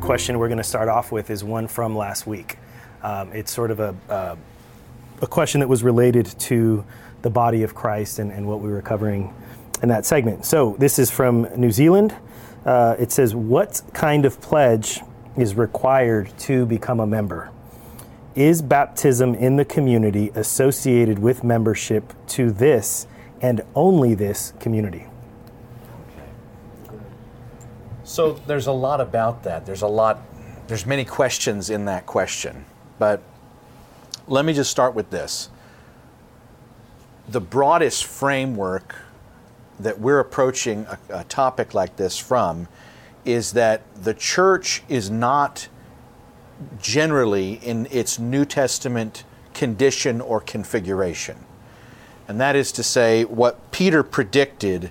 question we're going to start off with is one from last week. Um, it's sort of a, a question that was related to the body of Christ and, and, what we were covering in that segment. So this is from New Zealand. Uh, it says, What kind of pledge is required to become a member? Is baptism in the community associated with membership to this and only this community? So there's a lot about that. There's a lot, there's many questions in that question. But let me just start with this. The broadest framework that we're approaching a, a topic like this from is that the church is not generally in its New Testament condition or configuration. And that is to say, what Peter predicted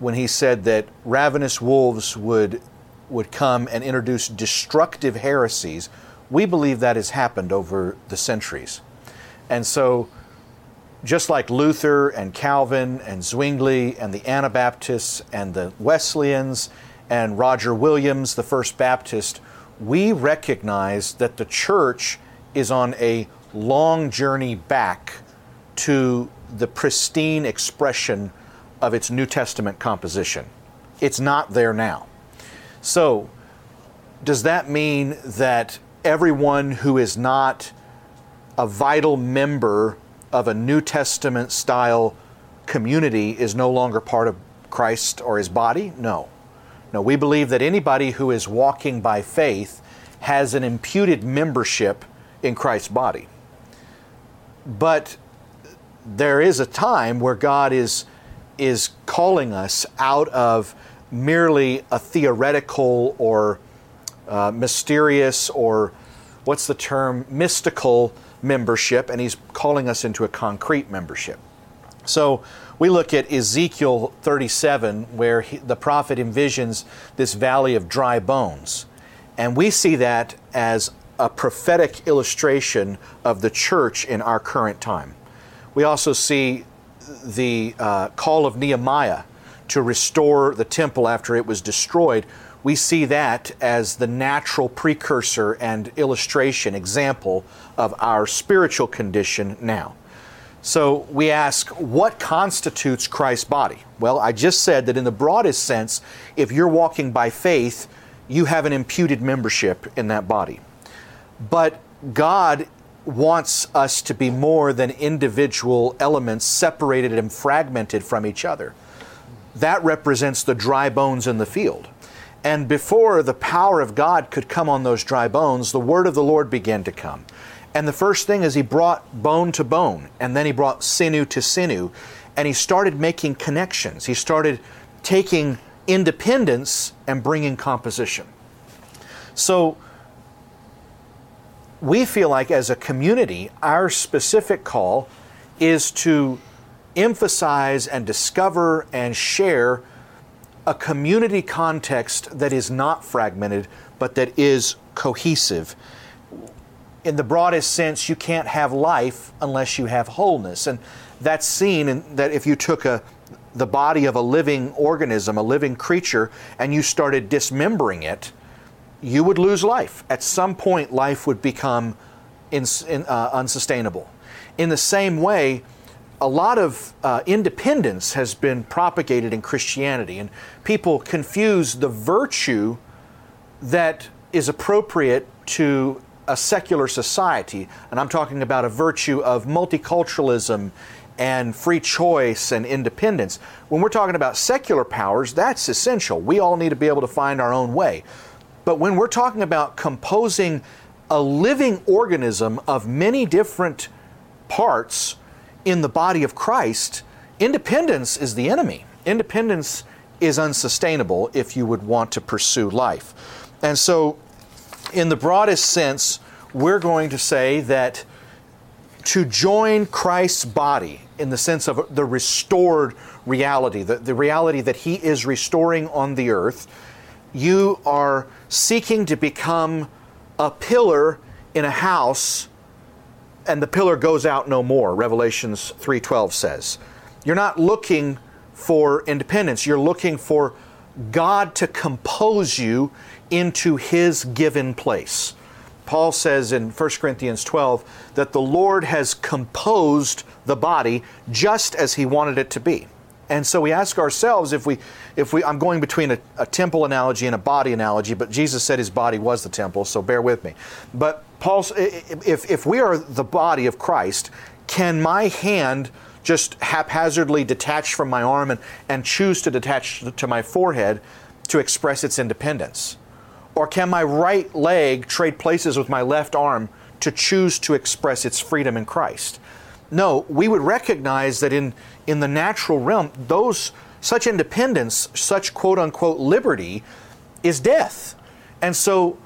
when he said that ravenous wolves would, would come and introduce destructive heresies, we believe that has happened over the centuries. And so, just like Luther and Calvin and Zwingli and the Anabaptists and the Wesleyans and Roger Williams, the first Baptist, we recognize that the church is on a long journey back to the pristine expression of its New Testament composition. It's not there now. So, does that mean that everyone who is not a vital member of a New Testament style community is no longer part of Christ or his body? No. No, we believe that anybody who is walking by faith has an imputed membership in Christ's body. But there is a time where God is, is calling us out of merely a theoretical or uh, mysterious or what's the term, mystical membership, and He's calling us into a concrete membership. So we look at Ezekiel 37, where he, the prophet envisions this valley of dry bones. And we see that as a prophetic illustration of the church in our current time. We also see the uh, call of Nehemiah to restore the temple after it was destroyed. We see that as the natural precursor and illustration, example of our spiritual condition now. So we ask, what constitutes Christ's body? Well, I just said that in the broadest sense, if you're walking by faith, you have an imputed membership in that body. But God wants us to be more than individual elements separated and fragmented from each other. That represents the dry bones in the field. And before the power of God could come on those dry bones, the word of the Lord began to come. And the first thing is he brought bone to bone, and then he brought sinew to sinew, and he started making connections. He started taking independence and bringing composition. So we feel like as a community, our specific call is to emphasize and discover and share a community context that is not fragmented, but that is cohesive in the broadest sense, you can't have life unless you have wholeness. And that's seen in that if you took a the body of a living organism, a living creature, and you started dismembering it, you would lose life. At some point, life would become in, in, uh, unsustainable. In the same way, a lot of uh, independence has been propagated in Christianity, and people confuse the virtue that is appropriate to a secular society, and I'm talking about a virtue of multiculturalism and free choice and independence. When we're talking about secular powers, that's essential. We all need to be able to find our own way. But when we're talking about composing a living organism of many different parts in the body of Christ, independence is the enemy. Independence is unsustainable if you would want to pursue life. And so in the broadest sense, we're going to say that to join Christ's body in the sense of the restored reality, the, the reality that He is restoring on the earth, you are seeking to become a pillar in a house and the pillar goes out no more revelations 3:12 says you're not looking for independence you're looking for God to compose you into His given place. Paul says in 1 Corinthians 12 that the Lord has composed the body just as He wanted it to be. And so we ask ourselves if we, if we, I'm going between a, a, temple analogy and a body analogy, but Jesus said his body was the temple, so bear with me. But Paul's, if, if we are the body of Christ, can my hand just haphazardly detach from my arm and, and choose to detach to my forehead to express its independence? Or can my right leg trade places with my left arm to choose to express its freedom in Christ? No, we would recognize that in, in the natural realm, those such independence, such quote unquote liberty, is death. And so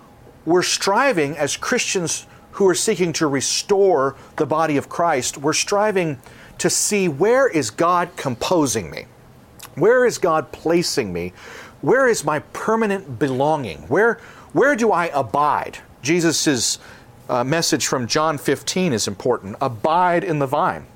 we're striving as Christians who are seeking to restore the body of Christ, we're striving to see where is God composing me? Where is God placing me? Where is my permanent belonging? Where, where do I abide? Jesus' uh, message from John 15 is important. Abide in the vine.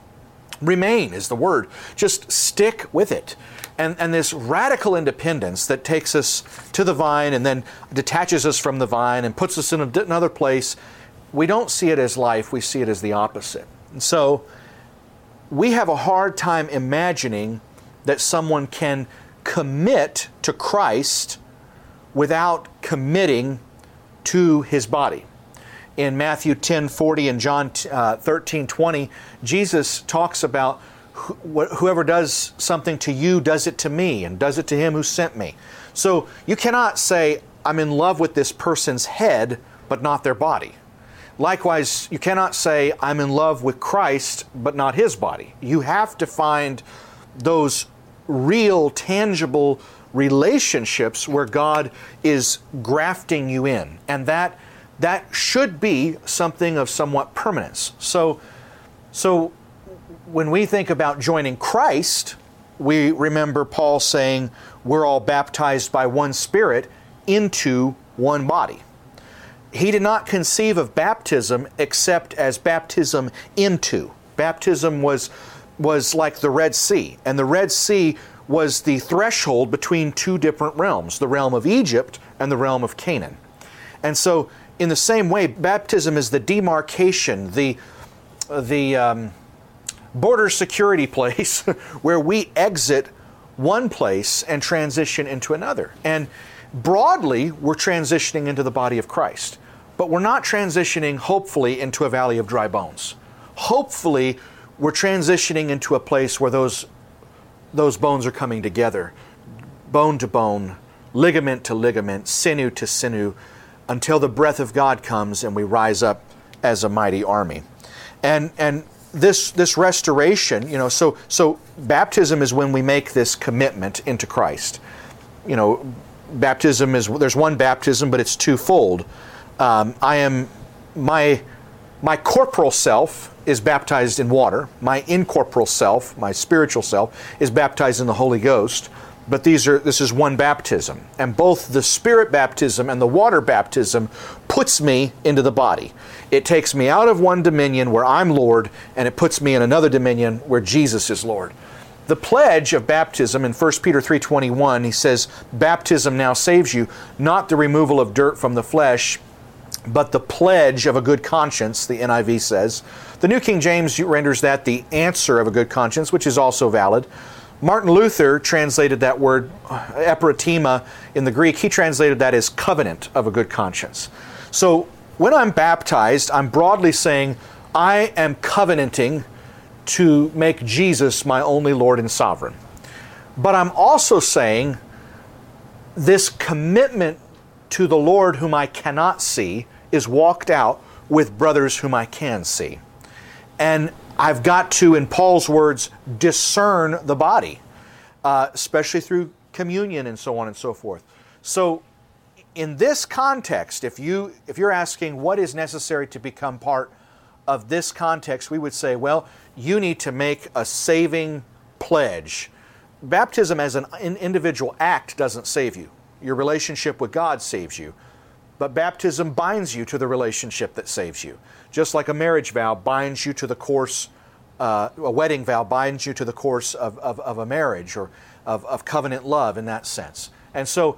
Remain is the word. Just stick with it. And, and this radical independence that takes us to the vine and then detaches us from the vine and puts us in another place, we don't see it as life, we see it as the opposite. And so we have a hard time imagining that someone can commit to Christ without committing to his body in Matthew 10 40 and John uh, 13 20, Jesus talks about whoever does something to you does it to me and does it to him who sent me. So you cannot say, I'm in love with this person's head, but not their body. Likewise, you cannot say, I'm in love with Christ, but not his body. You have to find those real, tangible relationships where God is grafting you in. And that that should be something of somewhat permanence. So, so when we think about joining Christ, we remember Paul saying we're all baptized by one Spirit into one body. He did not conceive of baptism except as baptism into. Baptism was, was like the Red Sea, and the Red Sea was the threshold between two different realms the realm of Egypt and the realm of Canaan. And so in the same way, baptism is the demarcation, the, the um, border security place where we exit one place and transition into another. And broadly, we're transitioning into the body of Christ. But we're not transitioning, hopefully, into a valley of dry bones. Hopefully, we're transitioning into a place where those, those bones are coming together, bone to bone, ligament to ligament, sinew to sinew, until the breath of God comes and we rise up as a mighty army. And and this this restoration, you know, so so baptism is when we make this commitment into Christ. You know, baptism is there's one baptism, but it's twofold. Um, I am my my corporal self is baptized in water. My incorporeal self, my spiritual self, is baptized in the Holy Ghost but these are this is one baptism. And both the spirit baptism and the water baptism puts me into the body. It takes me out of one dominion where i'm lord and it puts me in another dominion where jesus is lord. The pledge of baptism in 1 peter 3.21 he says baptism now saves you not the removal of dirt from the flesh but the pledge of a good conscience the niv says. The new king james renders that the answer of a good conscience which is also valid Martin Luther translated that word uh, eperotema in the Greek, he translated that as covenant of a good conscience. So when I'm baptized, I'm broadly saying, I am covenanting to make Jesus my only Lord and sovereign. But I'm also saying this commitment to the Lord whom I cannot see is walked out with brothers whom I can see. And I've got to, in Paul's words, discern the body, uh, especially through communion and so on and so forth. So, in this context, if you if you're asking what is necessary to become part of this context, we would say, well, you need to make a saving pledge. Baptism as an individual act doesn't save you. Your relationship with God saves you. But baptism binds you to the relationship that saves you. Just like a marriage vow binds you to the course, uh, a wedding vow binds you to the course of, of, of a marriage or of, of covenant love in that sense. And so,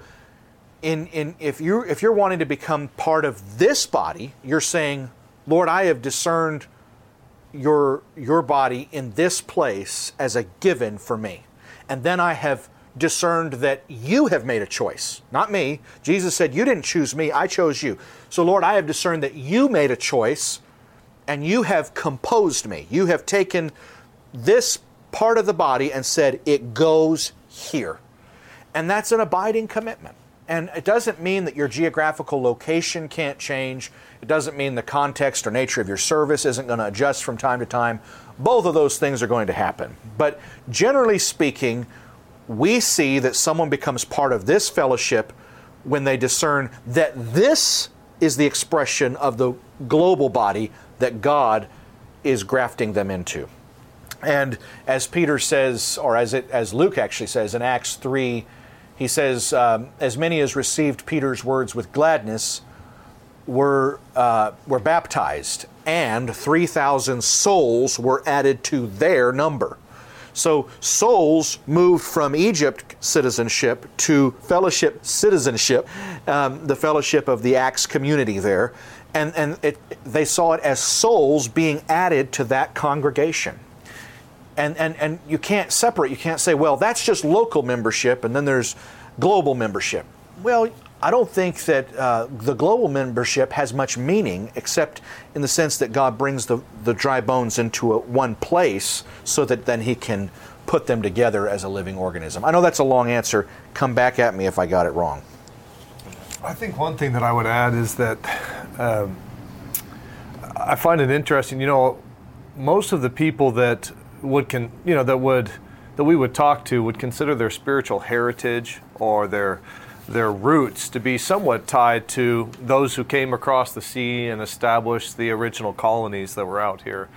in, in, if, you, if you're wanting to become part of this body, you're saying, Lord, I have discerned your, your body in this place as a given for me. And then I have discerned that you have made a choice, not me. Jesus said, You didn't choose me, I chose you. So, Lord, I have discerned that you made a choice and you have composed me. You have taken this part of the body and said, It goes here. And that's an abiding commitment. And it doesn't mean that your geographical location can't change. It doesn't mean the context or nature of your service isn't going to adjust from time to time. Both of those things are going to happen. But generally speaking, we see that someone becomes part of this fellowship when they discern that this is the expression of the global body that God is grafting them into. And as Peter says, or as, it, as Luke actually says in Acts 3, he says, um, As many as received Peter's words with gladness were, uh, were baptized, and 3,000 souls were added to their number. So souls moved from Egypt citizenship to fellowship citizenship, um, the fellowship of the Acts community there. And, and it, they saw it as souls being added to that congregation. And, and, and you can't separate, you can't say, well, that's just local membership and then there's global membership. Well, I don't think that uh, the global membership has much meaning, except in the sense that God brings the, the dry bones into a, one place so that then He can put them together as a living organism. I know that's a long answer. Come back at me if I got it wrong. I think one thing that I would add is that um, I find it interesting. You know, most of the people that would can you know that would that we would talk to would consider their spiritual heritage or their their roots to be somewhat tied to those who came across the sea and established the original colonies that were out here.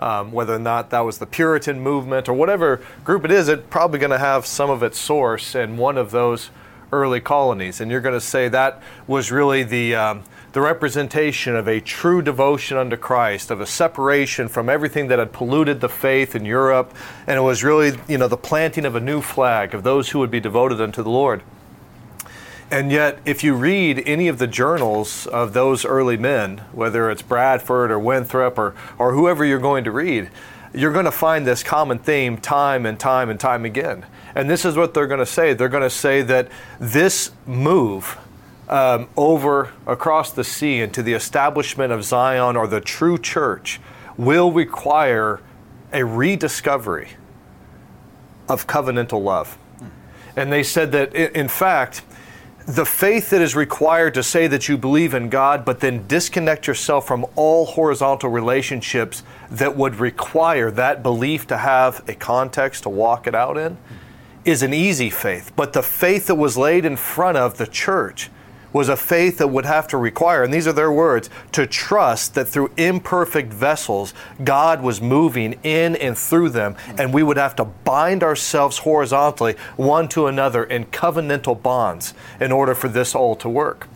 Um, whether or not that was the Puritan movement or whatever group it is, it's probably going to have some of its source in one of those early colonies. And you're going to say that was really the, um, the representation of a true devotion unto Christ, of a separation from everything that had polluted the faith in Europe. And it was really, you know, the planting of a new flag of those who would be devoted unto the Lord. And yet, if you read any of the journals of those early men, whether it's Bradford or Winthrop or, or whoever you're going to read, you're going to find this common theme time and time and time again. And this is what they're going to say. They're going to say that this move um, over across the sea into the establishment of Zion or the true church will require a rediscovery of covenantal love. And they said that, in fact, the faith that is required to say that you believe in God, but then disconnect yourself from all horizontal relationships that would require that belief to have a context to walk it out in, is an easy faith. But the faith that was laid in front of the church was a faith that would have to require, and these are their words, to trust that through imperfect vessels, God was moving in and through them, and we would have to bind ourselves horizontally one to another in covenantal bonds in order for this all to work.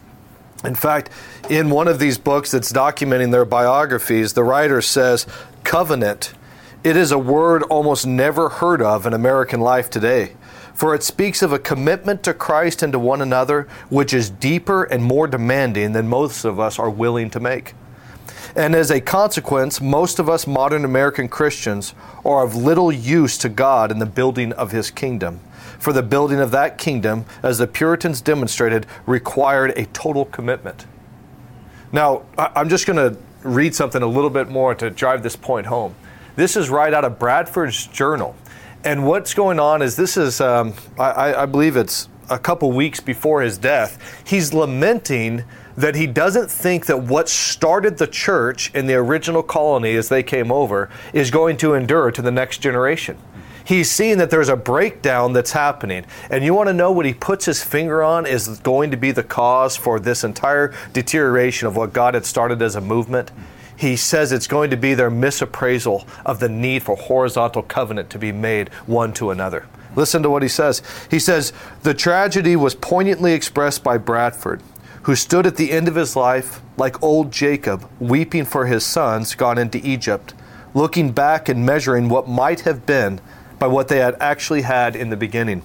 In fact, in one of these books that's documenting their biographies, the writer says, Covenant, it is a word almost never heard of in American life today for it speaks of a commitment to Christ and to one another which is deeper and more demanding than most of us are willing to make. And as a consequence, most of us modern American Christians are of little use to God in the building of His kingdom. For the building of that kingdom, as the Puritans demonstrated, required a total commitment. Now, I'm just going to read something a little bit more to drive this point home. This is right out of Bradford's journal. And what's going on is this is, um, I, I believe it's a couple weeks before his death. He's lamenting that he doesn't think that what started the church in the original colony as they came over is going to endure to the next generation. He's seeing that there's a breakdown that's happening. And you want to know what he puts his finger on is going to be the cause for this entire deterioration of what God had started as a movement? He says it's going to be their misappraisal of the need for horizontal covenant to be made one to another. Listen to what he says. He says, The tragedy was poignantly expressed by Bradford, who stood at the end of his life like old Jacob, weeping for his sons gone into Egypt, looking back and measuring what might have been by what they had actually had in the beginning.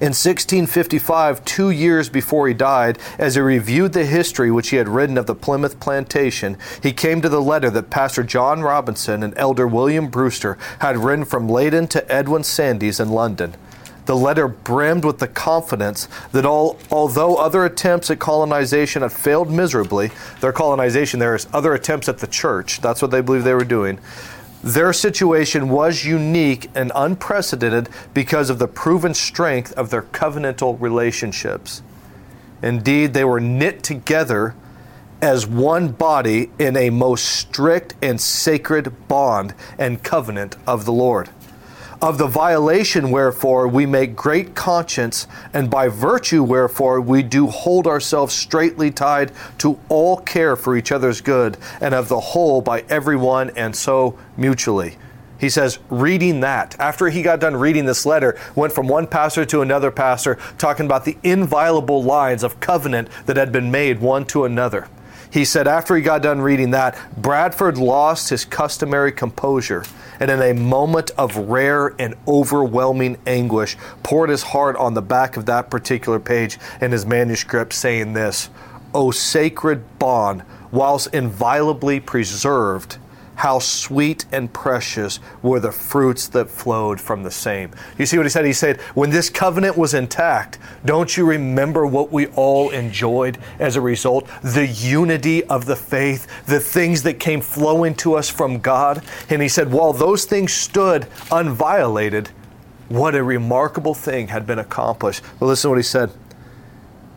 In 1655, two years before he died, as he reviewed the history which he had written of the Plymouth plantation, he came to the letter that Pastor John Robinson and Elder William Brewster had written from Leyden to Edwin Sandys in London. The letter brimmed with the confidence that all, although other attempts at colonization had failed miserably, their colonization there is other attempts at the church, that's what they believe they were doing, their situation was unique and unprecedented because of the proven strength of their covenantal relationships. Indeed, they were knit together as one body in a most strict and sacred bond and covenant of the Lord of the violation wherefore we make great conscience, and by virtue wherefore we do hold ourselves straitly tied to all care for each other's good, and of the whole by every one, and so mutually. He says, reading that, after he got done reading this letter, went from one pastor to another pastor, talking about the inviolable lines of covenant that had been made one to another. He said, after he got done reading that, Bradford lost his customary composure and in a moment of rare and overwhelming anguish, poured his heart on the back of that particular page in his manuscript, saying this O sacred bond, whilst inviolably preserved, how sweet and precious were the fruits that flowed from the same. You see what he said? He said, When this covenant was intact, don't you remember what we all enjoyed as a result? The unity of the faith, the things that came flowing to us from God. And he said, While those things stood unviolated, what a remarkable thing had been accomplished. Well, listen to what he said.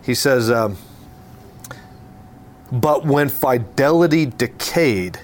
He says, um, But when fidelity decayed,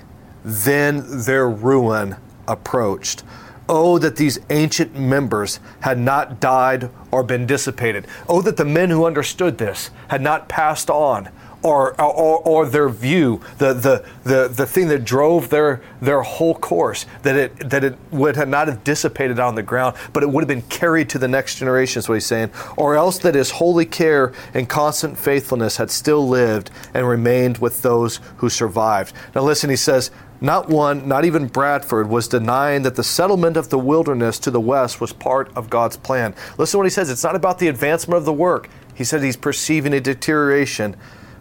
then their ruin approached. Oh, that these ancient members had not died or been dissipated. Oh, that the men who understood this had not passed on or, or, or, their view, the, the, the, the thing that drove their, their whole course, that it, that it would have not have dissipated on the ground, but it would have been carried to the next generation, is what he's saying. Or else that his holy care and constant faithfulness had still lived and remained with those who survived. Now, listen, he says, not one, not even Bradford, was denying that the settlement of the wilderness to the west was part of God's plan. Listen to what he says. It's not about the advancement of the work. He said he's perceiving a deterioration.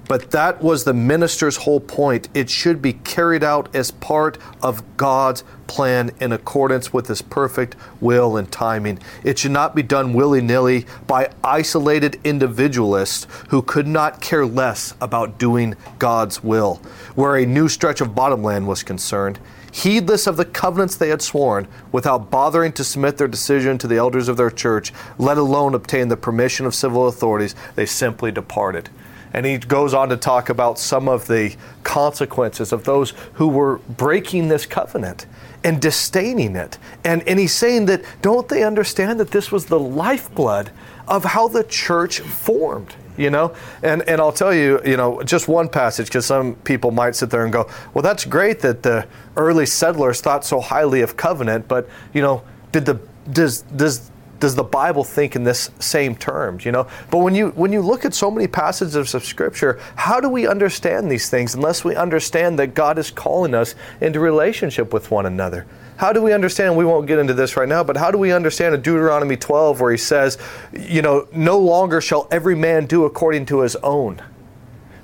But that was the minister's whole point. It should be carried out as part of God's plan in accordance with His perfect will and timing. It should not be done willy nilly by isolated individualists who could not care less about doing God's will. Where a new stretch of bottomland was concerned, heedless of the covenants they had sworn, without bothering to submit their decision to the elders of their church, let alone obtain the permission of civil authorities, they simply departed. And he goes on to talk about some of the consequences of those who were breaking this covenant and disdaining it. And, and he's saying that don't they understand that this was the lifeblood of how the church formed? You know, and and I'll tell you, you know, just one passage because some people might sit there and go, well, that's great that the early settlers thought so highly of covenant, but you know, did the does does does the Bible think in this same terms, you know? But when you when you look at so many passages of scripture, how do we understand these things unless we understand that God is calling us into relationship with one another? How do we understand? We won't get into this right now, but how do we understand in Deuteronomy 12 where he says, you know, no longer shall every man do according to his own?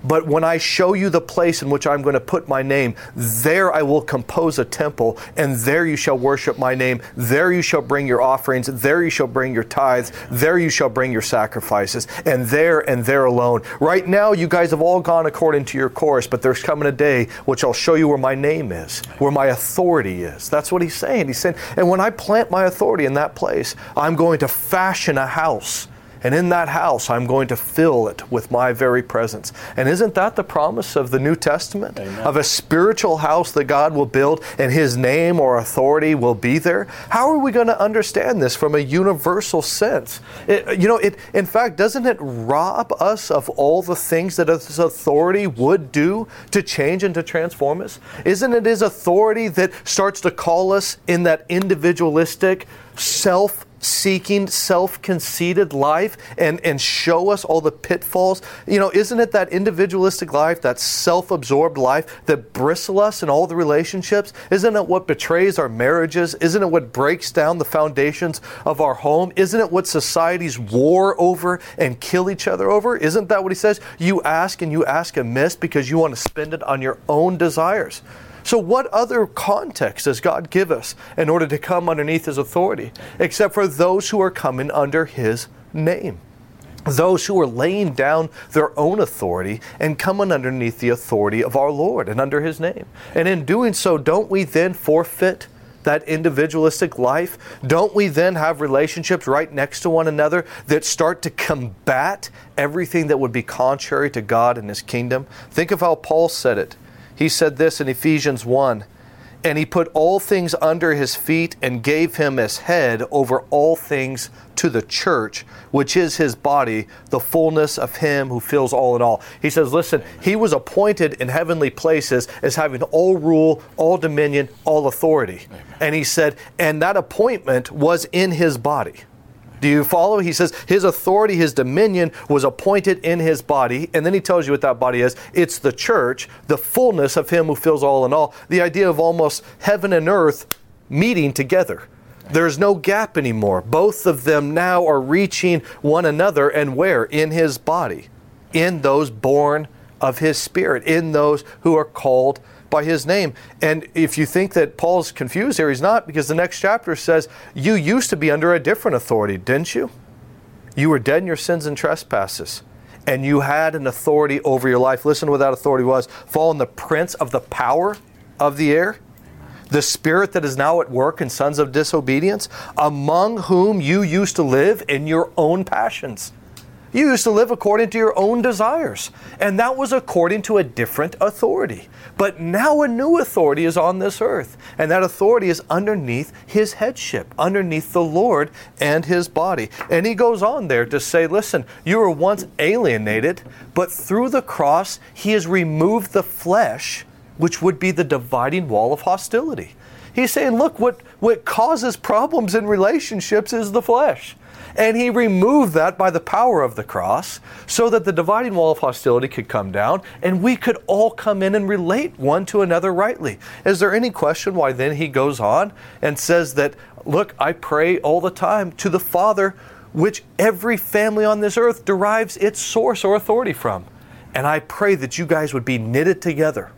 But when I show you the place in which I'm going to put my name, there I will compose a temple, and there you shall worship my name. There you shall bring your offerings. There you shall bring your tithes. There you shall bring your sacrifices. And there and there alone. Right now, you guys have all gone according to your course, but there's coming a day which I'll show you where my name is, where my authority is. That's what he's saying. He's saying, and when I plant my authority in that place, I'm going to fashion a house and in that house, I'm going to fill it with my very presence. And isn't that the promise of the New Testament? Amen. Of a spiritual house that God will build and His name or authority will be there? How are we going to understand this from a universal sense? It, you know, it, in fact, doesn't it rob us of all the things that His authority would do to change and to transform us? Isn't it His authority that starts to call us in that individualistic, self seeking, self conceited life and, and show us all the pitfalls? You know, isn't it that individualistic life, that self absorbed life that bristle us in all the relationships? Isn't it what betrays our marriages? Isn't it what breaks down the foundations of our home? Isn't it what societies war over and kill each other over? Isn't that what he says? You ask and you ask amiss because you want to spend it on your own desires. So, what other context does God give us in order to come underneath His authority, except for those who are coming under His name? Those who are laying down their own authority and coming underneath the authority of our Lord and under His name. And in doing so, don't we then forfeit? that individualistic life? Don't we then have relationships right next to one another that start to combat everything that would be contrary to God and His kingdom? Think of how Paul said it. He said this in Ephesians 1 And he put all things under his feet and gave him as head over all things to the church, which is his body, the fullness of him who fills all in all. He says, Listen, he was appointed in heavenly places as having all rule, all dominion, all authority. Amen. And he said, And that appointment was in his body. Do you follow? He says his authority, his dominion was appointed in his body. And then he tells you what that body is it's the church, the fullness of him who fills all in all. The idea of almost heaven and earth meeting together. There's no gap anymore. Both of them now are reaching one another, and where? In his body, in those born of his spirit, in those who are called by his name. And if you think that Paul's confused here, he's not, because the next chapter says, You used to be under a different authority, didn't you? You were dead in your sins and trespasses, and you had an authority over your life. Listen to what that authority was fall in the prince of the power of the air. The spirit that is now at work in sons of disobedience, among whom you used to live in your own passions you used to live according to your own desires, and that was according to a different authority. But now a new authority is on this earth, and that authority is underneath his headship, underneath the Lord and his body. And he goes on there to say, listen, you were once alienated, but through the cross, he has removed the flesh, which would be the dividing wall of hostility. He's saying, look, what, what causes problems in relationships is the flesh. And he removed that by the power of the cross so that the dividing wall of hostility could come down and we could all come in and relate one to another rightly. Is there any question why then he goes on and says that, look, I pray all the time to the Father, which every family on this earth derives its source or authority from. And I pray that you guys would be knitted together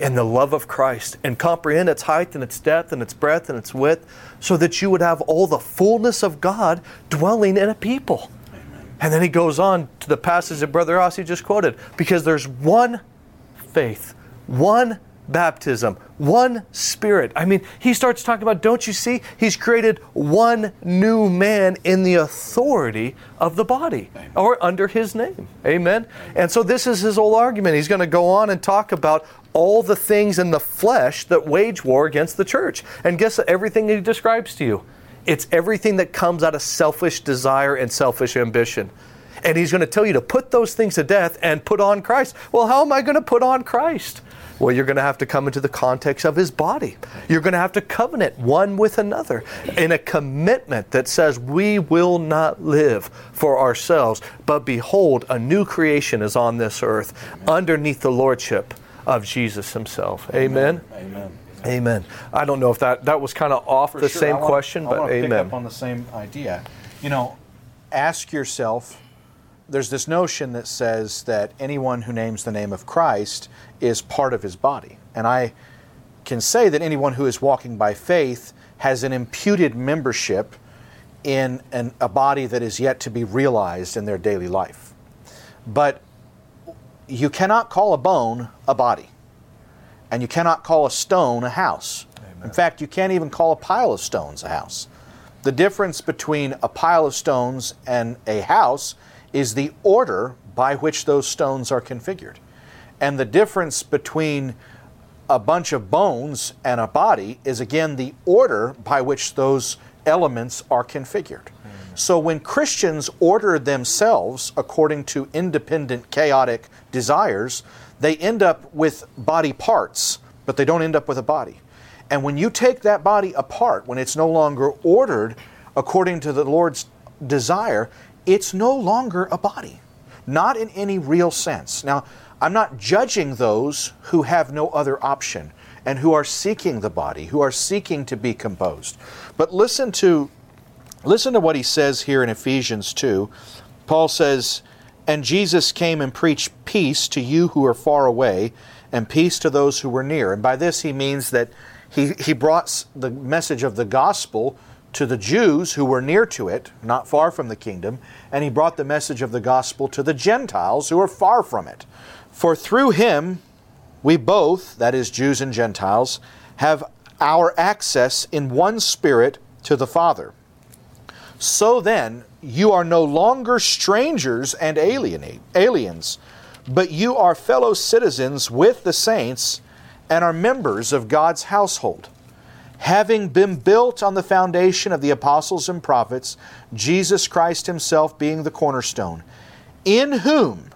in the love of Christ and comprehend its height and its depth and its breadth and its width so that you would have all the fullness of God dwelling in a people. Amen. And then he goes on to the passage that Brother Asi just quoted because there's one faith, one baptism, one spirit. I mean, he starts talking about, don't you see? He's created one new man in the authority of the body Amen. or under his name. Amen. And so this is his whole argument. He's going to go on and talk about all the things in the flesh that wage war against the church. And guess everything he describes to you? It's everything that comes out of selfish desire and selfish ambition. And he's going to tell you to put those things to death and put on Christ. Well, how am I going to put on Christ? Well, you're going to have to come into the context of his body. You're going to have to covenant one with another in a commitment that says, We will not live for ourselves, but behold, a new creation is on this earth underneath the lordship of Jesus himself. Amen. Amen. Amen. I don't know if that that was kind of off For the sure. same want, question, but amen. Pick up on the same idea. You know, ask yourself. There's this notion that says that anyone who names the name of Christ is part of his body, and I can say that anyone who is walking by faith has an imputed membership in an, a body that is yet to be realized in their daily life. But you cannot call a bone a body, and you cannot call a stone a house. Amen. In fact, you can't even call a pile of stones a house. The difference between a pile of stones and a house is the order by which those stones are configured. And the difference between a bunch of bones and a body is again the order by which those elements are configured. So when Christians order themselves according to independent, chaotic desires, they end up with body parts, but they don't end up with a body. And when you take that body apart, when it's no longer ordered according to the Lord's desire, it's no longer a body, not in any real sense. Now, I'm not judging those who have no other option and who are seeking the body, who are seeking to be composed. But listen to listen to what he says here in Ephesians 2. Paul says, "And Jesus came and preached peace to you who are far away, and peace to those who were near." And by this he means that he, he brought the message of the gospel to the Jews who were near to it, not far from the kingdom, and he brought the message of the gospel to the Gentiles who are far from it. For through him we both, that is, Jews and Gentiles, have our access in one spirit to the Father. So then, you are no longer strangers and aliens, but you are fellow citizens with the saints and are members of God's household having been built on the foundation of the apostles and prophets, Jesus Christ Himself being the cornerstone, in whom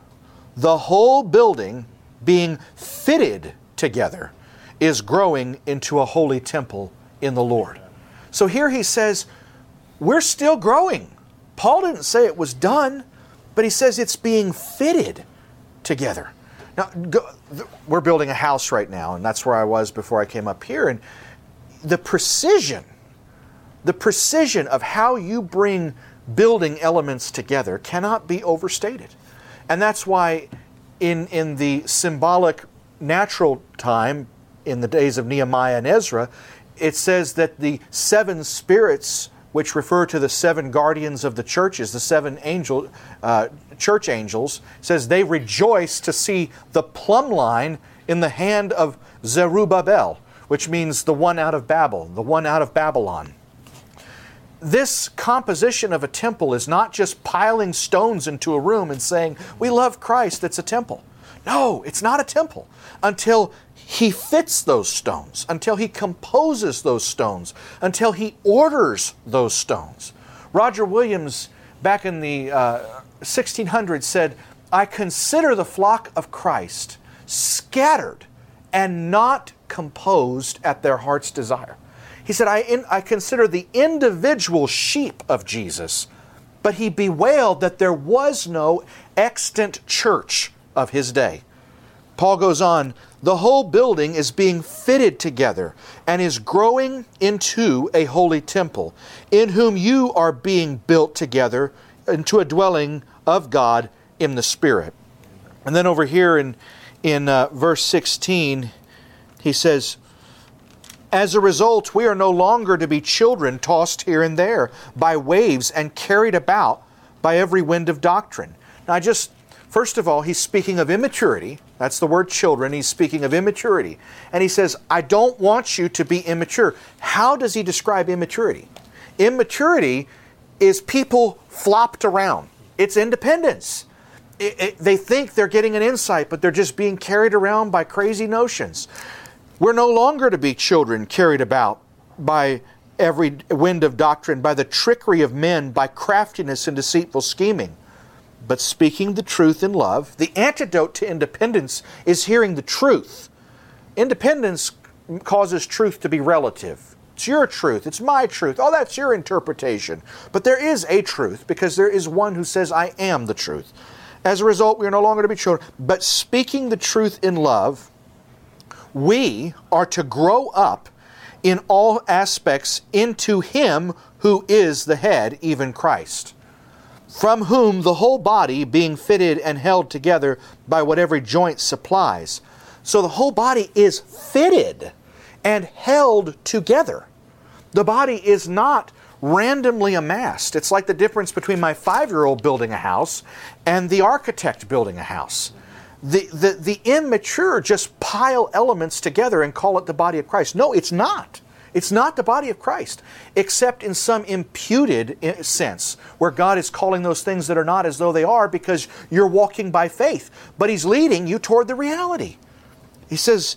the whole building being fitted together is growing into a holy temple in the Lord. So here he says, we're still growing. Paul didn't say it was done, but he says it's being fitted together. Now, go, we're building a house right now, and that's where I was before I came up here. And the precision, the precision of how you bring building elements together cannot be overstated. And that's why in, in the symbolic natural time, in the days of Nehemiah and Ezra, it says that the seven spirits, which refer to the seven guardians of the churches, the seven angel, uh, church angels, says they rejoice to see the plumb line in the hand of Zerubbabel which means the one out of Babel, the one out of Babylon. This composition of a temple is not just piling stones into a room and saying, We love Christ, it's a temple. No, it's not a temple until he fits those stones, until he composes those stones, until he orders those stones. Roger Williams, back in the uh, 1600s, said, I consider the flock of Christ scattered and not composed at their heart's desire. He said, I, in, I consider the individual sheep of Jesus, but he bewailed that there was no extant church of his day. Paul goes on, the whole building is being fitted together and is growing into a holy temple, in whom you are being built together into a dwelling of God in the Spirit. And then over here in, in uh, verse 16, he says, As a result, we are no longer to be children tossed here and there by waves and carried about by every wind of doctrine. Now, just first of all, he's speaking of immaturity. That's the word children. He's speaking of immaturity. And he says, I don't want you to be immature. How does he describe immaturity? Immaturity is people flopped around, it's independence. It, it, they think they're getting an insight, but they're just being carried around by crazy notions. We're no longer to be children carried about by every wind of doctrine, by the trickery of men, by craftiness and deceitful scheming, but speaking the truth in love. The antidote to independence is hearing the truth. Independence causes truth to be relative. It's your truth. It's my truth. Oh, that's your interpretation. But there is a truth because there is one who says, I am the truth. As a result, we are no longer to be children, but speaking the truth in love we are to grow up in all aspects into Him who is the head, even Christ, from whom the whole body, being fitted and held together by what every joint supplies. So the whole body is fitted and held together. The body is not randomly amassed. It's like the difference between my five year old building a house and the architect building a house the, the, the immature just pile elements together and call it the body of Christ. No, it's not. It's not the body of Christ, except in some imputed eh, sense, where God is calling those things that are not as though they are because you're walking by faith. But He's leading you toward the reality. He says,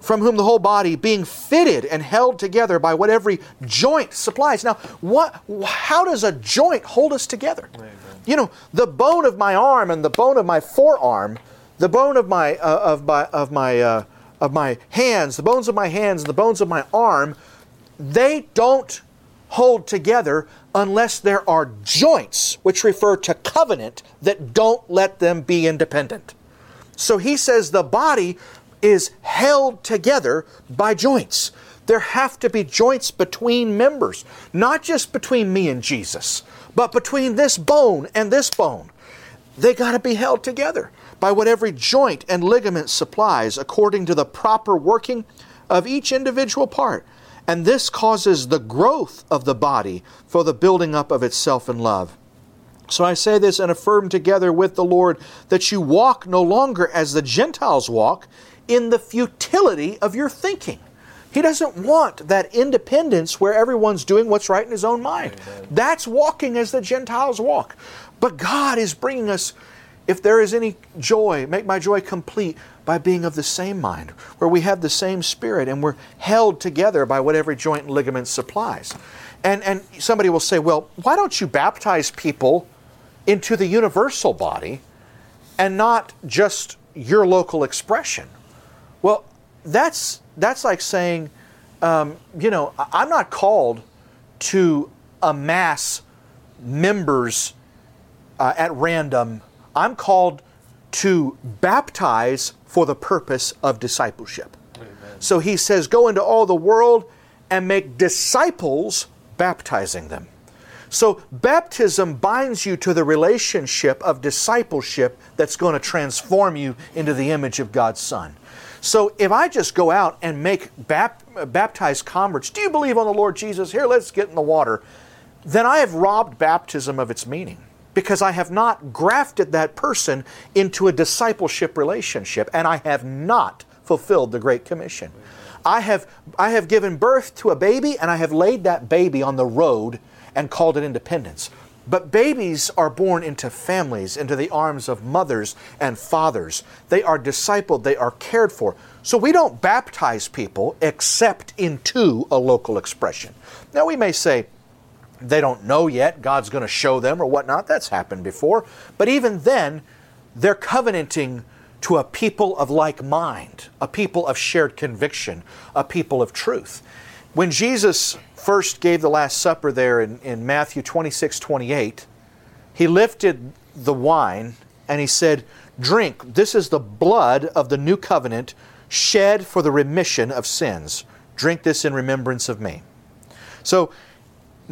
from whom the whole body, being fitted and held together by what every joint supplies. Now, what, how does a joint hold us together? Amen. You know, the bone of my arm and the bone of my forearm the bone of my uh, of my of my uh, of my hands, the bones of my hands, and the bones of my arm, they don't hold together unless there are joints, which refer to covenant, that don't let them be independent. So he says the body is held together by joints. There have to be joints between members, not just between me and Jesus, but between this bone and this bone. They got to be held together by what every joint and ligament supplies according to the proper working of each individual part. And this causes the growth of the body for the building up of itself in love. So I say this and affirm together with the Lord that you walk no longer as the Gentiles walk in the futility of your thinking. He doesn't want that independence where everyone's doing what's right in his own mind. Amen. That's walking as the Gentiles walk. But God is bringing us, if there is any joy, make my joy complete by being of the same mind, where we have the same spirit and we're held together by what every joint and ligament supplies. And, and somebody will say, well, why don't you baptize people into the universal body and not just your local expression? Well, that's, that's like saying, um, you know, I'm not called to amass members uh, at random. I'm called to baptize for the purpose of discipleship. Amen. So he says, Go into all the world and make disciples, baptizing them. So baptism binds you to the relationship of discipleship that's going to transform you into the image of God's Son. So if I just go out and make bap- baptized converts, do you believe on the Lord Jesus? Here, let's get in the water. Then I have robbed baptism of its meaning because I have not grafted that person into a discipleship relationship and I have not fulfilled the Great Commission. I have, I have given birth to a baby and I have laid that baby on the road and called it independence. But babies are born into families, into the arms of mothers and fathers. They are discipled, they are cared for. So we don't baptize people except into a local expression. Now we may say, they don't know yet, God's going to show them or whatnot. That's happened before. But even then, they're covenanting to a people of like mind, a people of shared conviction, a people of truth. When Jesus first gave the Last Supper there in, in Matthew 26 28, he lifted the wine and he said, Drink, this is the blood of the new covenant shed for the remission of sins. Drink this in remembrance of me. So,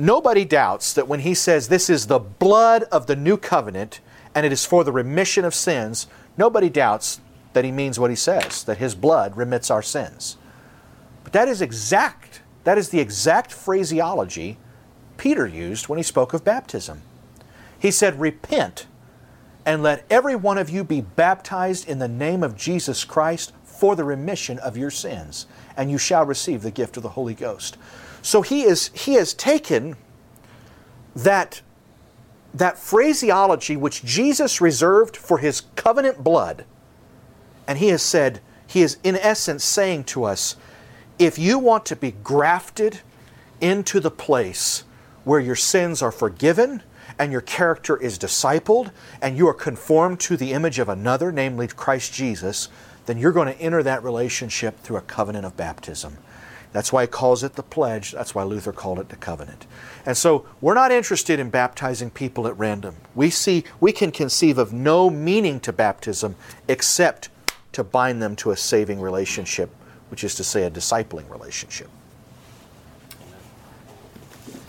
nobody doubts that when he says this is the blood of the new covenant and it is for the remission of sins, nobody doubts that he means what he says, that his blood remits our sins. But that is exact, that is the exact phraseology Peter used when he spoke of baptism. He said, Repent and let every one of you be baptized in the name of Jesus Christ for the remission of your sins, and you shall receive the gift of the Holy Ghost. So he is he has taken that that phraseology which Jesus reserved for his covenant blood, and he has said, he is in essence saying to us, if you want to be grafted into the place where your sins are forgiven and your character is discipled and you are conformed to the image of another, namely Christ Jesus, then you're going to enter that relationship through a covenant of baptism. That's why he calls it the pledge. That's why Luther called it the covenant. And so we're not interested in baptizing people at random. We see we can conceive of no meaning to baptism except to bind them to a saving relationship, which is to say a discipling relationship.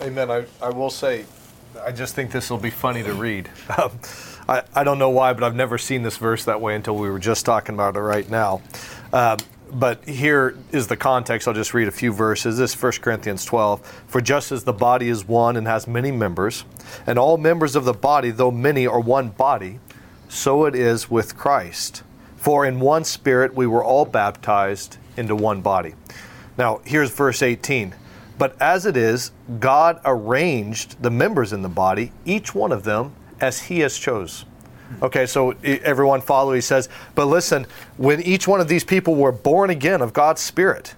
Amen. I, I will say, I just think this will be funny to read. Um, I, I don't know why, but I've never seen this verse that way until we were just talking about it right now. Um, but here is the context. I'll just read a few verses. This is 1 Corinthians 12. For just as the body is one and has many members, and all members of the body, though many, are one body, so it is with Christ. For in one spirit we were all baptized into one body. Now, here's verse 18. But as it is, God arranged the members in the body, each one of them, as He has chose. Okay, so everyone follow. He says, but listen, when each one of these people were born again of God's Spirit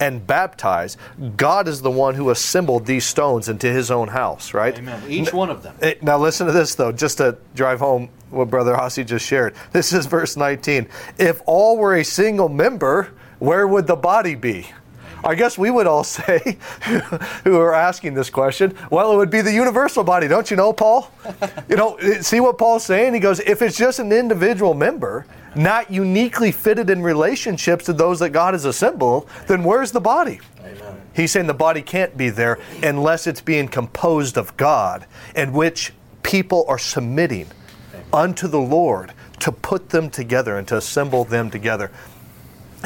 and baptized, God is the one who assembled these stones into His own house. Right? Amen. Each one of them. Eh, now listen to this though, just to drive home what Brother Asi just shared. This is verse 19. If all were a single member, where would the body be? I guess we would all say, who are asking this question, well, it would be the universal body, don't you know, Paul? You know, see what Paul's saying? He goes, if it's just an individual member, not uniquely fitted in relationships to those that God has assembled, then where's the body? Amen. He's saying the body can't be there unless it's being composed of God, in which people are submitting unto the Lord to put them together and to assemble them together.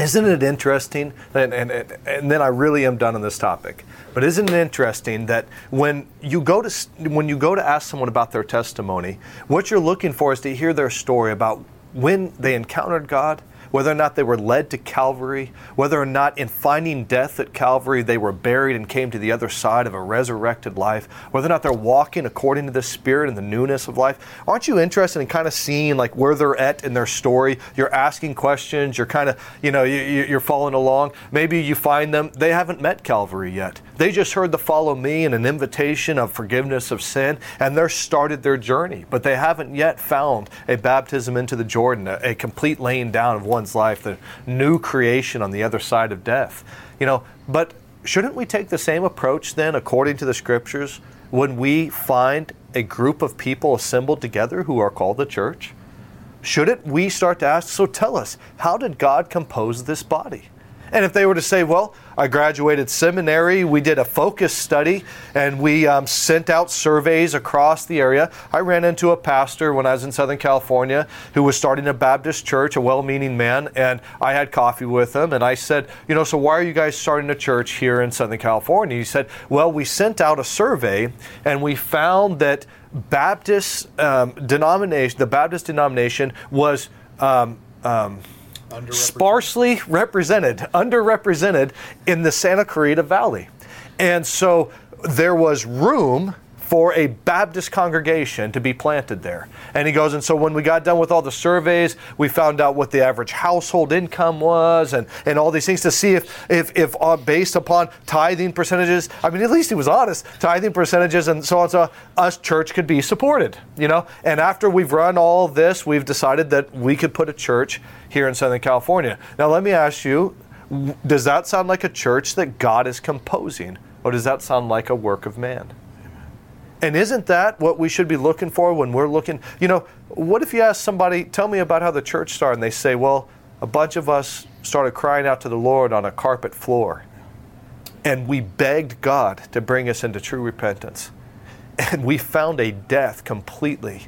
Isn't it interesting? And, and, and then I really am done on this topic. But isn't it interesting that when you go to when you go to ask someone about their testimony, what you're looking for is to hear their story about when they encountered God, whether or not they were led to Calvary, whether or not in finding death at Calvary they were buried and came to the other side of a resurrected life, whether or not they're walking according to the Spirit and the newness of life. Aren't you interested in kind of seeing like where they're at in their story? You're asking questions, you're kind of, you know, you, are following along. Maybe you find them, they haven't met Calvary yet. They just heard the follow me and an invitation of forgiveness of sin, and they're started their journey, but they haven't yet found a baptism into the Jordan, a, a complete laying down of one's life, the new creation on the other side of death. You know, but shouldn't we take the same approach then, according to the scriptures, when we find a group of people assembled together who are called the church? Shouldn't we start to ask, so tell us, how did God compose this body? And if they were to say, well, I graduated seminary, we did a focus study, and we um, sent out surveys across the area. I ran into a pastor when I was in Southern California who was starting a Baptist church, a well meaning man, and I had coffee with him. And I said, You know, so why are you guys starting a church here in Southern California? He said, Well, we sent out a survey and we found that Baptist um, denomination, the Baptist denomination was. Um, um sparsely represented, underrepresented in the Santa Clarita Valley. And so there was room for a Baptist congregation to be planted there. And he goes, and so when we got done with all the surveys, we found out what the average household income was and, and all these things to see if, if, if uh, based upon tithing percentages, I mean, at least he was honest, tithing percentages and so on, so us church could be supported, you know? And after we've run all this, we've decided that we could put a church here in Southern California. Now, let me ask you, does that sound like a church that God is composing? Or does that sound like a work of man? And isn't that what we should be looking for when we're looking? You know, what if you ask somebody, tell me about how the church started, and they say, well, a bunch of us started crying out to the Lord on a carpet floor. And we begged God to bring us into true repentance. And we found a death completely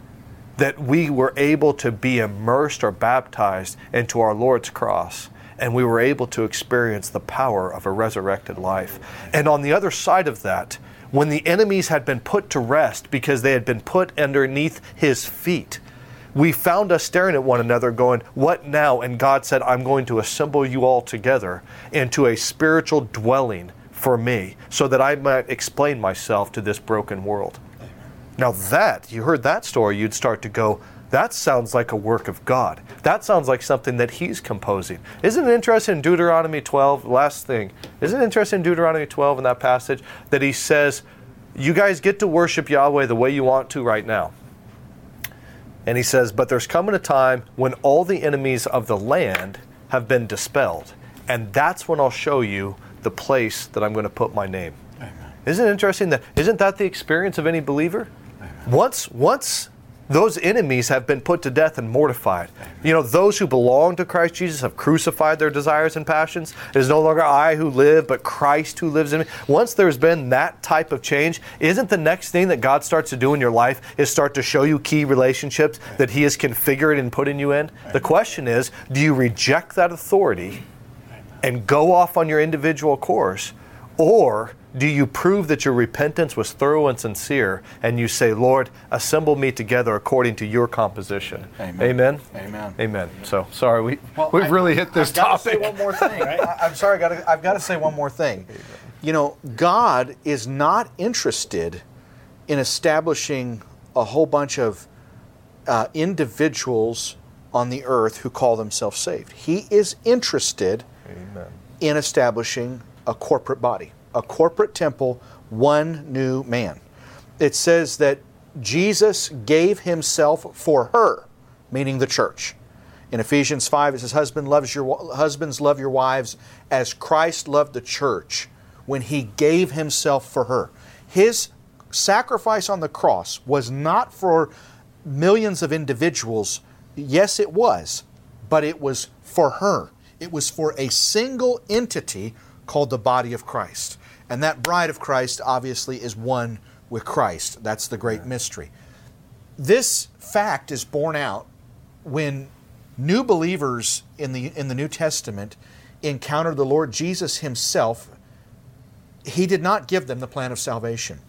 that we were able to be immersed or baptized into our Lord's cross. And we were able to experience the power of a resurrected life. And on the other side of that, when the enemies had been put to rest because they had been put underneath his feet, we found us staring at one another, going, What now? And God said, I'm going to assemble you all together into a spiritual dwelling for me so that I might explain myself to this broken world. Now, that, you heard that story, you'd start to go, that sounds like a work of God. That sounds like something that He's composing. Isn't it interesting in Deuteronomy 12? Last thing. Isn't it interesting in Deuteronomy 12 in that passage that He says, You guys get to worship Yahweh the way you want to right now. And He says, But there's coming a time when all the enemies of the land have been dispelled. And that's when I'll show you the place that I'm going to put my name. Amen. Isn't it interesting that isn't that the experience of any believer? Amen. Once once those enemies have been put to death and mortified. You know, those who belong to Christ Jesus have crucified their desires and passions. It is no longer I who live, but Christ who lives in me. Once there's been that type of change, isn't the next thing that God starts to do in your life is start to show you key relationships that He has configured and put in you in? The question is, do you reject that authority and go off on your individual course? Or do you prove that your repentance was thorough and sincere and you say, Lord, assemble me together according to your composition? Amen. Amen. Amen. Amen. So sorry, we, well, we've I, really hit this I've topic. Say one more thing. I, am sorry, I gotta, I've got to say one more thing. You know, God is not interested in establishing a whole bunch of uh, individuals on the earth who call themselves saved. He is interested Amen. in establishing a corporate body a corporate temple, one new man. It says that Jesus gave himself for her, meaning the church. In Ephesians 5, it says, Husband loves your, Husbands, love your wives as Christ loved the church when he gave himself for her. His sacrifice on the cross was not for millions of individuals. Yes, it was, but it was for her. It was for a single entity called the body of Christ. And that bride of Christ obviously is one with Christ. That's the great mystery. This fact is borne out when new believers in the, in the New Testament encounter the Lord Jesus himself. He did not give them the plan of salvation.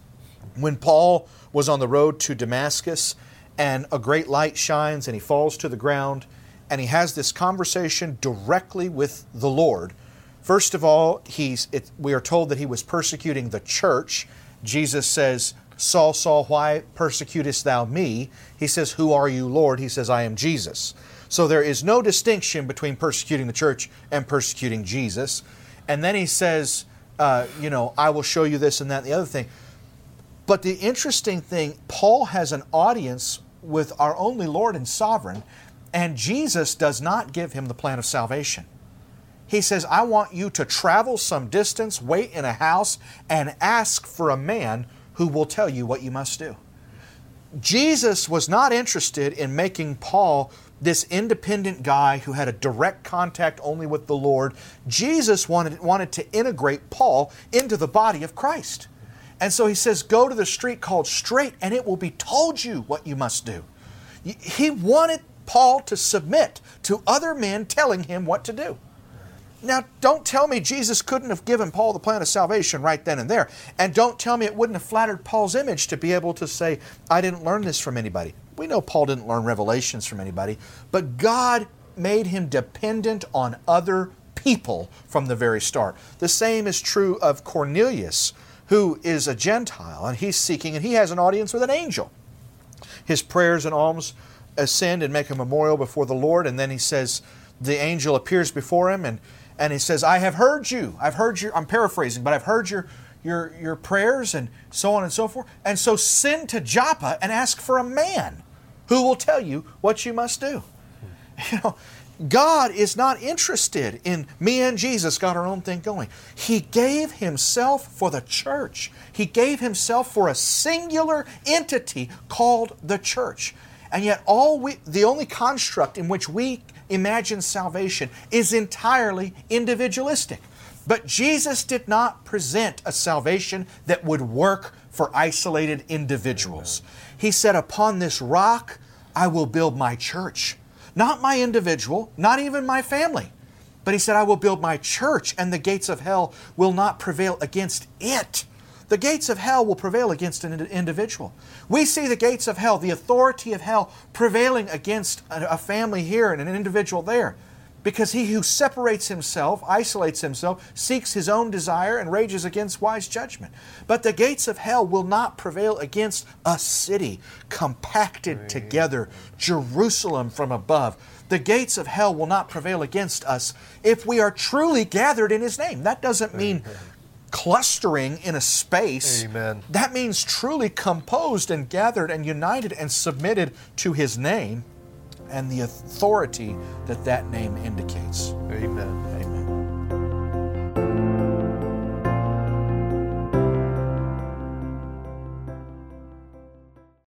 When Paul was on the road to Damascus and a great light shines and he falls to the ground and he has this conversation directly with the Lord. First of all, he's, it, we are told that he was persecuting the church. Jesus says, Saul, Saul, why persecutest thou me? He says, Who are you, Lord? He says, I am Jesus. So there is no distinction between persecuting the church and persecuting Jesus. And then he says, uh, You know, I will show you this and that and the other thing. But the interesting thing, Paul has an audience with our only Lord and sovereign, and Jesus does not give him the plan of salvation. He says, I want you to travel some distance, wait in a house, and ask for a man who will tell you what you must do. Jesus was not interested in making Paul this independent guy who had a direct contact only with the Lord. Jesus wanted, wanted to integrate Paul into the body of Christ. And so he says, Go to the street called Straight, and it will be told you what you must do. He wanted Paul to submit to other men telling him what to do. Now, don't tell me Jesus couldn't have given Paul the plan of salvation right then and there. And don't tell me it wouldn't have flattered Paul's image to be able to say, I didn't learn this from anybody. We know Paul didn't learn revelations from anybody, but God made him dependent on other people from the very start. The same is true of Cornelius, who is a Gentile, and he's seeking, and he has an audience with an angel. His prayers and alms ascend and make a memorial before the Lord, and then he says, the angel appears before him and and he says, I have heard you. I've heard your, I'm paraphrasing, but I've heard your, your, your prayers and so on and so forth. And so send to Joppa and ask for a man who will tell you what you must do. You know, God is not interested in me and Jesus got our own thing going. He gave Himself for the church. He gave Himself for a singular entity called the church. And yet all we the only construct in which we imagine salvation is entirely individualistic. But Jesus did not present a salvation that would work for isolated individuals. He said, Upon this rock I will build my church. Not my individual, not even my family. But he said, I will build my church, and the gates of hell will not prevail against it the gates of hell will prevail against an individual. We see the gates of hell, the authority of hell, prevailing against a family here and an individual there. Because he who separates himself, isolates himself, seeks his own desire, and rages against wise judgment. But the gates of hell will not prevail against a city compacted right. together, Jerusalem from above. The gates of hell will not prevail against us if we are truly gathered in his name. That doesn't mean clustering in a space. Amen. That means truly composed and gathered and united and submitted to His name and the authority that that name indicates. Amen.